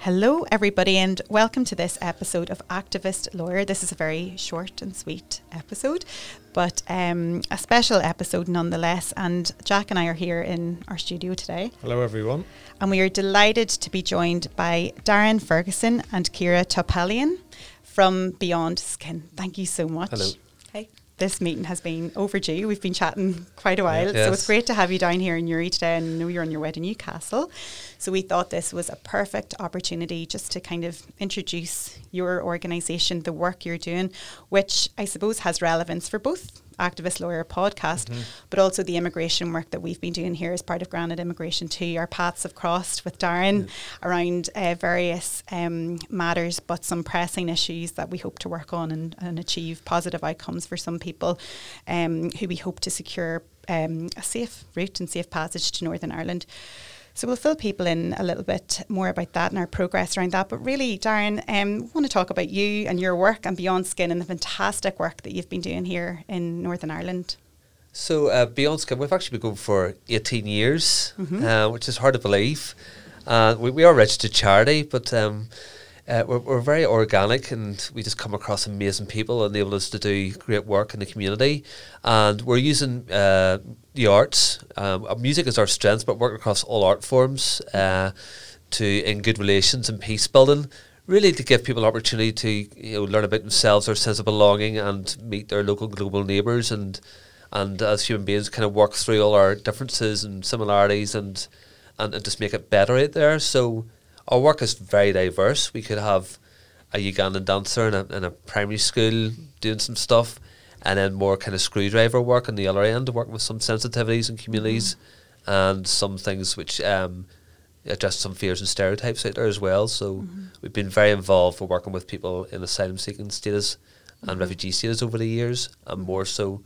Hello, everybody, and welcome to this episode of Activist Lawyer. This is a very short and sweet episode, but um, a special episode nonetheless. And Jack and I are here in our studio today. Hello, everyone. And we are delighted to be joined by Darren Ferguson and Kira Topalian from Beyond Skin. Thank you so much. Hello. This meeting has been overdue. We've been chatting quite a while. Yeah. So it's great to have you down here in Newry today. And I know you're on your way to Newcastle. So we thought this was a perfect opportunity just to kind of introduce your organisation, the work you're doing, which I suppose has relevance for both Activist Lawyer podcast, Mm-hmm. but also the immigration work that we've been doing here as part of Granite Immigration too. Our paths have crossed with Darren around uh, various um, matters, but some pressing issues that we hope to work on and, and achieve positive outcomes for some people um, who we hope to secure um, a safe route and safe passage to Northern Ireland. So we'll fill people in a little bit more about that and our progress around that. But really, Darren, um, I want to talk about you and your work and Beyond Skin and the fantastic work that you've been doing here in Northern Ireland. So uh, Beyond Skin, we've actually been going for 18 years, uh, which is hard to believe. Uh, we, we are a registered charity, but um, uh, we're, we're very organic and we just come across amazing people and enable us to do great work in the community. And we're using uh, the arts. Um, uh, music is our strength, but working across all art forms uh, to in good relations and peace building. Really, to give people opportunity to you know learn about themselves, their sense of belonging, and meet their local global neighbours, and and as human beings, kind of work through all our differences and similarities, and and, and just make it better out there. So our work is very diverse. We could have a Ugandan dancer in a, in a primary school doing some stuff, and then more kind of screwdriver work on the other end, working with some sensitivities and communities, and some things which um, address some fears and stereotypes out there as well. So we've been very involved for working with people in asylum seeking status and refugee status over the years, and more so,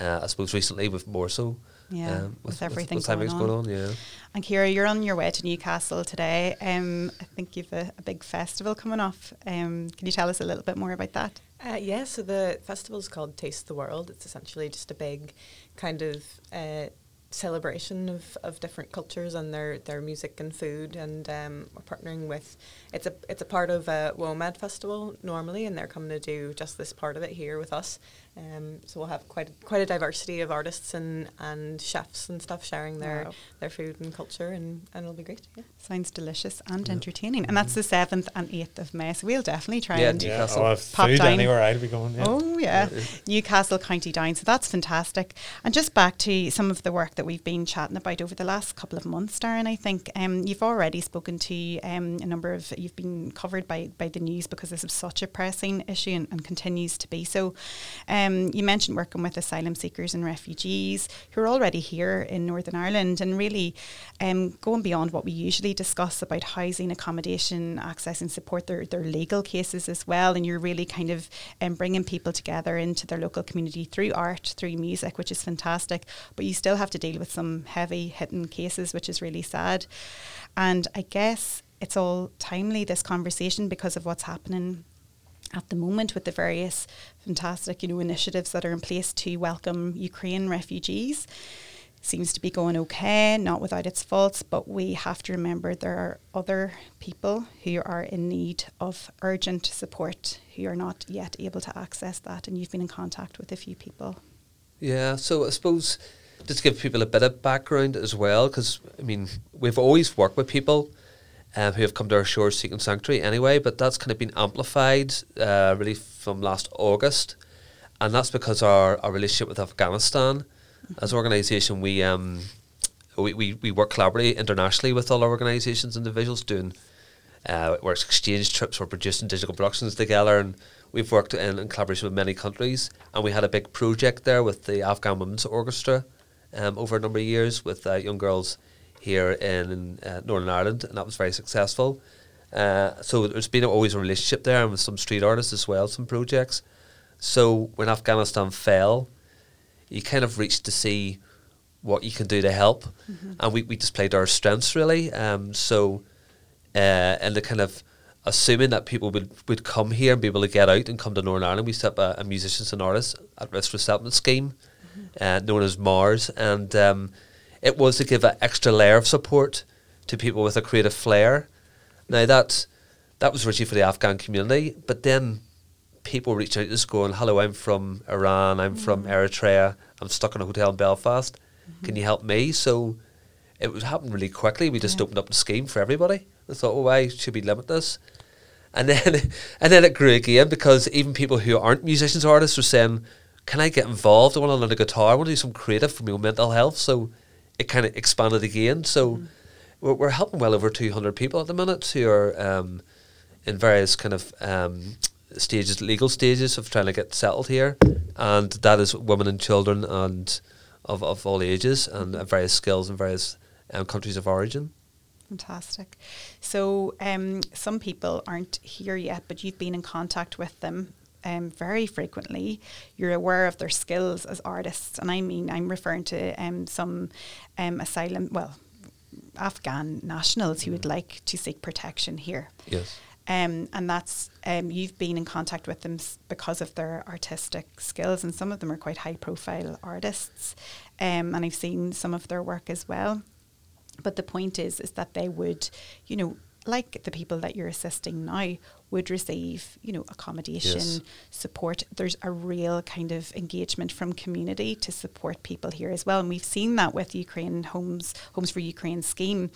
uh, I suppose, recently with more so. Yeah, um, with everything with, going everything's on. going on. Yeah. And Kira, you're on your way to Newcastle today. Um, I think you've a, a big festival coming off. Um, can you tell us a little bit more about that? Uh, yeah, so the festival is called Taste the World. It's essentially just a big kind of uh, celebration of, of different cultures and their, their music and food. And um, we're partnering with it's a it's a part of a WOMAD festival normally, and they're coming to do just this part of it here with us. Um, so we'll have quite a, quite a diversity of artists and, and chefs and stuff sharing their, Wow. their food and culture, and, and it'll be great. Yeah. Sounds delicious and entertaining. And that's the 7th and 8th of May. So we'll definitely try Yeah, and Yeah, Yeah, Newcastle. I'll have Pop food down. anywhere I'll be going. Yeah. Oh yeah. Newcastle County Down. So that's fantastic. And just back to some of the work that we've been chatting about over the last couple of months, Darren. I think um, you've already spoken to um, a number of you've been covered by by the news because this is such a pressing issue and, and continues to be. So um, you mentioned working with asylum seekers and refugees who are already here in Northern Ireland and really um, going beyond what we usually discuss about housing, accommodation, access and support their, their legal cases as well. And you're really kind of um, bringing people together into their local community through art, through music, which is fantastic. But you still have to deal with some heavy hitting cases, which is really sad. And I guess it's all timely, this conversation, because of what's happening at the moment with the various fantastic, you know, initiatives that are in place to welcome Ukraine refugees. Seems to be going okay, not without its faults, but we have to remember there are other people who are in need of urgent support who are not yet able to access that. And you've been in contact with a few people. Yeah, so I suppose just to give people a bit of background as well, because I mean we've always worked with people um, who have come to our shores seeking sanctuary anyway, but that's kind of been amplified uh, really from last August, and that's because our, our relationship with Afghanistan, as an organisation, we um we, we, we work collaboratively internationally with all our organisations and individuals doing uh, where it's exchange trips, we're producing digital productions together, and we've worked in, in collaboration with many countries. And we had a big project there with the Afghan Women's Orchestra um, over a number of years with uh, young girls here in uh, Northern Ireland, and that was very successful. Uh, so there's been always a relationship there, and with some street artists as well, some projects. So when Afghanistan fell, you kind of reached to see what you can do to help, and we, we displayed our strengths really. Um, so uh, and the kind of assuming that people would, would come here and be able to get out and come to Northern Ireland, we set up a, a musicians and artists at risk resettlement scheme, uh, known as Mars, and um, it was to give an extra layer of support to people with a creative flair. Now that that was originally for the Afghan community, but then people reached out to us going, "Hello, I'm from Iran. I'm from mm. Eritrea. I'm stuck in a hotel in Belfast. Mm-hmm. Can you help me?" So it would happen really quickly. We just Yeah. opened up the scheme for everybody. I thought, "Oh, why should we limit this?" And then and then it grew again because even people who aren't musicians or artists were saying, "Can I get involved? I want to learn a guitar. I want to do some creative for my mental health." So it kind of expanded again. So we're, we're helping well over two hundred people at the minute who are um, in various kind of um, stages, legal stages of trying to get settled here, and that is women and children and of, of all ages and uh, various skills and various um, countries of origin. Fantastic. So, um, some people aren't here yet, but you've been in contact with them um, very frequently. You're aware of their skills as artists, and I mean, I'm referring to um, some um, asylum, well, Afghan nationals who would like to seek protection here. Yes. Um, and that's um, you've been in contact with them s- because of their artistic skills, and some of them are quite high-profile artists. Um, and I've seen some of their work as well. But the point is, is that they would, you know, like the people that you're assisting now, would receive, you know, accommodation, Yes. support. There's a real kind of engagement from community to support people here as well, and we've seen that with Ukraine Homes Homes for Ukraine scheme.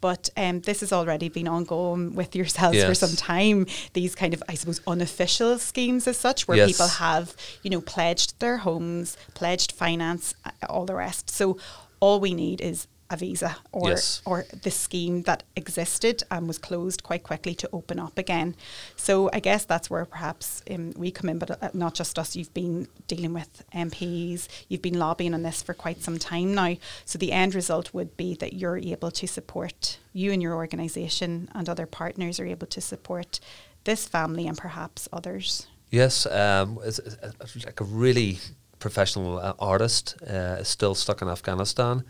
But um, this has already been ongoing with yourselves for some time. These kind of, I suppose, unofficial schemes as such, where Yes. people have, you know, pledged their homes, pledged finance, uh, all the rest. So all we need is a visa or Yes. or the scheme that existed and was closed quite quickly to open up again. So I guess that's where perhaps um, we come in, but uh, not just us. You've been dealing with MPs, you've been lobbying on this for quite some time now. So the end result would be that you're able to support you and your organisation and other partners are able to support this family and perhaps others. Yes, um, it's, it's- like a really professional uh, artist uh, is still stuck in Afghanistan.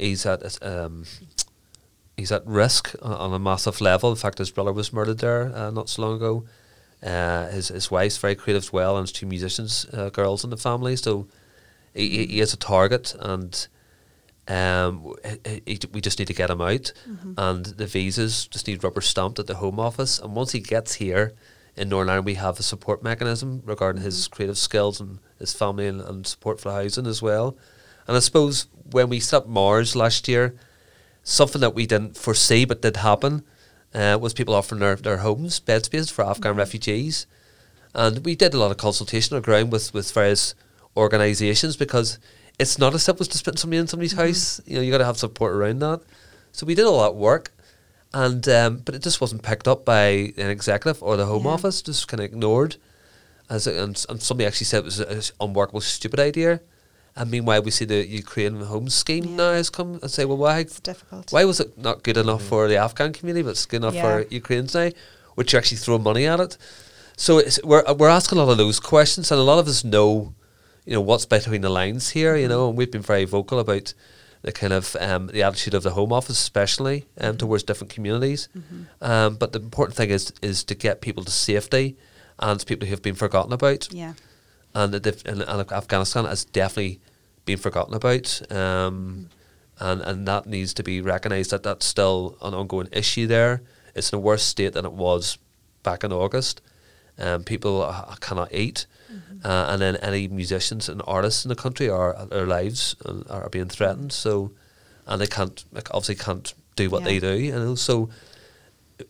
He's at um, he's at risk on, on a massive level. In fact, his brother was murdered there uh, not so long ago. Uh, his his wife's very creative as well, and there's two musicians, uh, girls in the family. So he, he- is a target, and um, he- he- we just need to get him out. And the visas just need rubber stamped at the Home Office. And once he gets here in Northern Ireland, we have a support mechanism regarding his creative skills and his family and, and support for housing as well. And I suppose when we set Mars last year, something that we didn't foresee but did happen uh, was people offering their, their homes, bed space for Afghan refugees. And we did a lot of consultation on ground with, with various organisations because it's not as simple as just putting somebody in somebody's house. You know, you got to have support around that. So we did all that work, and um, but it just wasn't picked up by an executive or the Home Yeah. Office. Just kind of ignored, as a, and, and somebody actually said it was an unworkable, stupid idea. And meanwhile, we see the Ukraine Home Scheme Yeah. now has come and say, well, why It's difficult. why was it not good enough for the Afghan community, but it's good enough Yeah. for Ukrainians now, which you actually throw money at it? So it's, we're we're asking a lot of those questions, and a lot of us know, you know, what's between the lines here, you know, and we've been very vocal about the kind of um, the attitude of the Home Office, especially um, towards different communities. Um, but the important thing is is to get people to safety, and people who have been forgotten about yeah. and, that and, and Afghanistan has definitely been forgotten about, um, and and that needs to be recognised that that's still an ongoing issue there. It's in a worse state than it was back in August. Um, people uh, cannot eat, uh, and then any musicians and artists in the country are their lives uh, are being threatened. So, and they can't like, obviously can't do what Yeah. they do. You know, so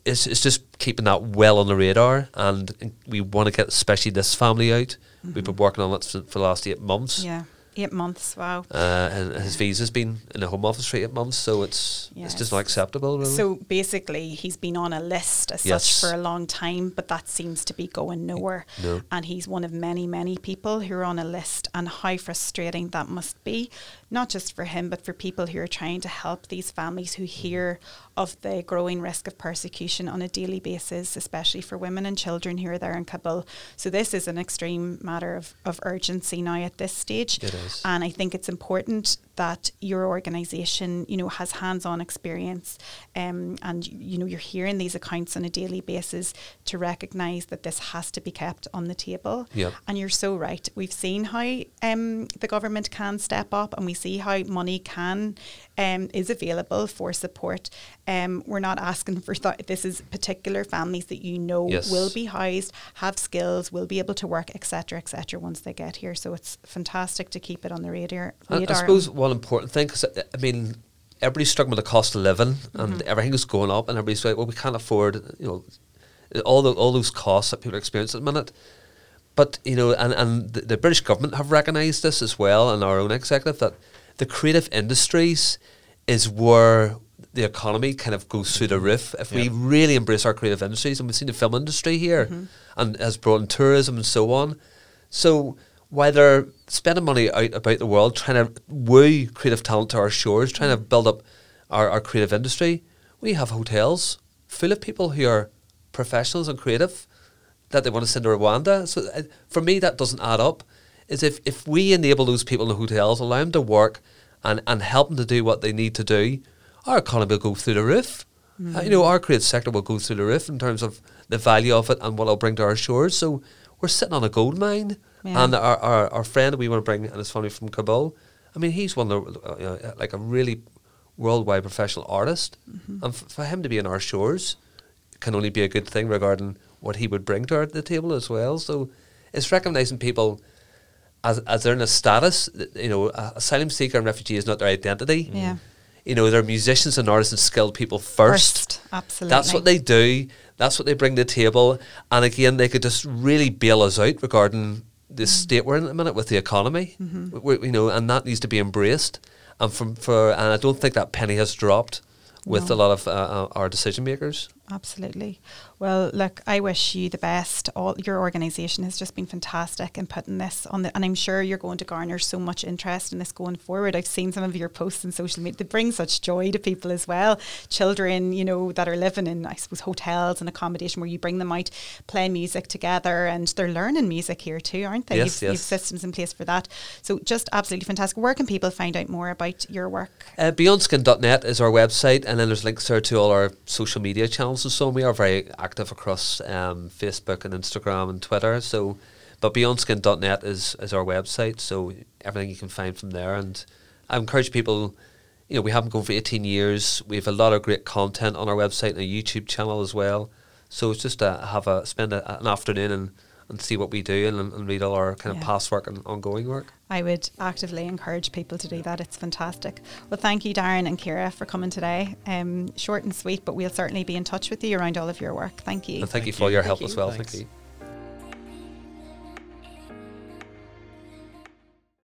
it's it's just keeping that well on the radar, and we want to get especially this family out. We've been working on it for, for the last eight months. Mm-hmm. Yeah. Eight months. Wow. Uh, and his visa's been in the Home Office for eight months, so it's it's just not acceptable. Really. So basically, he's been on a list as Yes. such for a long time, but that seems to be going nowhere. No. And he's one of many, many people who are on a list, and how frustrating that must be, not just for him, but for people who are trying to help these families who hear of the growing risk of persecution on a daily basis, especially for women and children who are there in Kabul. So this is an extreme matter of, of urgency now at this stage. It is. And I think it's important that your organisation, you know, has hands-on experience, um, and you know, you're hearing these accounts on a daily basis to recognise that this has to be kept on the table. Yep. And you're so right. We've seen how um, the government can step up, and we see how money can um, is available for support. Um, we're not asking for th- this is particular families that you know Yes. will be housed, have skills, will be able to work, etc., etc. once they get here. So it's fantastic to keep it on the radar. I, I suppose one important thing, because I mean, everybody's struggling with the cost of living, and Mm-hmm. everything is going up, and everybody's like, well, we can't afford, you know, all the all those costs that people are experiencing at the minute. But you know, and and the, the British government have recognised this as well, and our own executive that the creative industries is where the economy kind of goes through the roof. If we really embrace our creative industries, and we've seen the film industry here, and has brought in tourism and so on. So while they're spending money out about the world trying to woo creative talent to our shores, trying to build up our, our creative industry, we have hotels full of people who are professionals and creative that they want to send to Rwanda. So uh, for me, that doesn't add up. Is if, if we enable those people in the hotels, allow them to work and, and help them to do what they need to do, our economy will go through the roof. Uh, you know, our creative sector will go through the roof in terms of the value of it and what it'll bring to our shores. So we're sitting on a gold mine. Yeah. And our, our, our friend we want to bring and his family from Kabul, I mean, he's one of the, uh, you know, like a really worldwide professional artist. And f- for him to be on our shores can only be a good thing regarding what he would bring to our, the table as well. So it's recognising people as, as they're in a status, you know, asylum seeker and refugee is not their identity. Yeah. You know, they're musicians and artists and skilled people first. absolutely. That's what they do. That's what they bring to the table. And again, they could just really bail us out regarding the state we're in at the minute with the economy. We- we- you know, and that needs to be embraced. And from for and I don't think that penny has dropped with No. a lot of uh, uh, our decision makers. Absolutely. Well, look, I wish you the best. All your organisation has just been fantastic in putting this on the, and I'm sure you're going to garner so much interest in this going forward. I've seen some of your posts on social media; they bring such joy to people as well. Children, you know, that are living in, I suppose, hotels and accommodation where you bring them out, play music together, and they're learning music here too, aren't they? Yes, you've, yes. you've systems in place for that. So, just absolutely fantastic. Where can people find out more about your work? Uh, BeyondSkin.net is our website, and then there's links there to all our social media channels so. We are very active across um, Facebook and Instagram and Twitter. So, but BeyondSkin.net is is our website. So everything you can find from there. And I encourage people. You know, we haven't gone for 18 years. We have a lot of great content on our website and a YouTube channel as well. So it's just to have a spend a, an afternoon and, and see what we do and, and read all our kind of past work and ongoing work. I would actively encourage people to do that. It's fantastic. Well, thank you, Darren and Kira, for coming today. Um, short and sweet, but we'll certainly be in touch with you around all of your work. Thank you. And thank, you Thank for all you. your Thank help you. as well. Thanks. Thank you.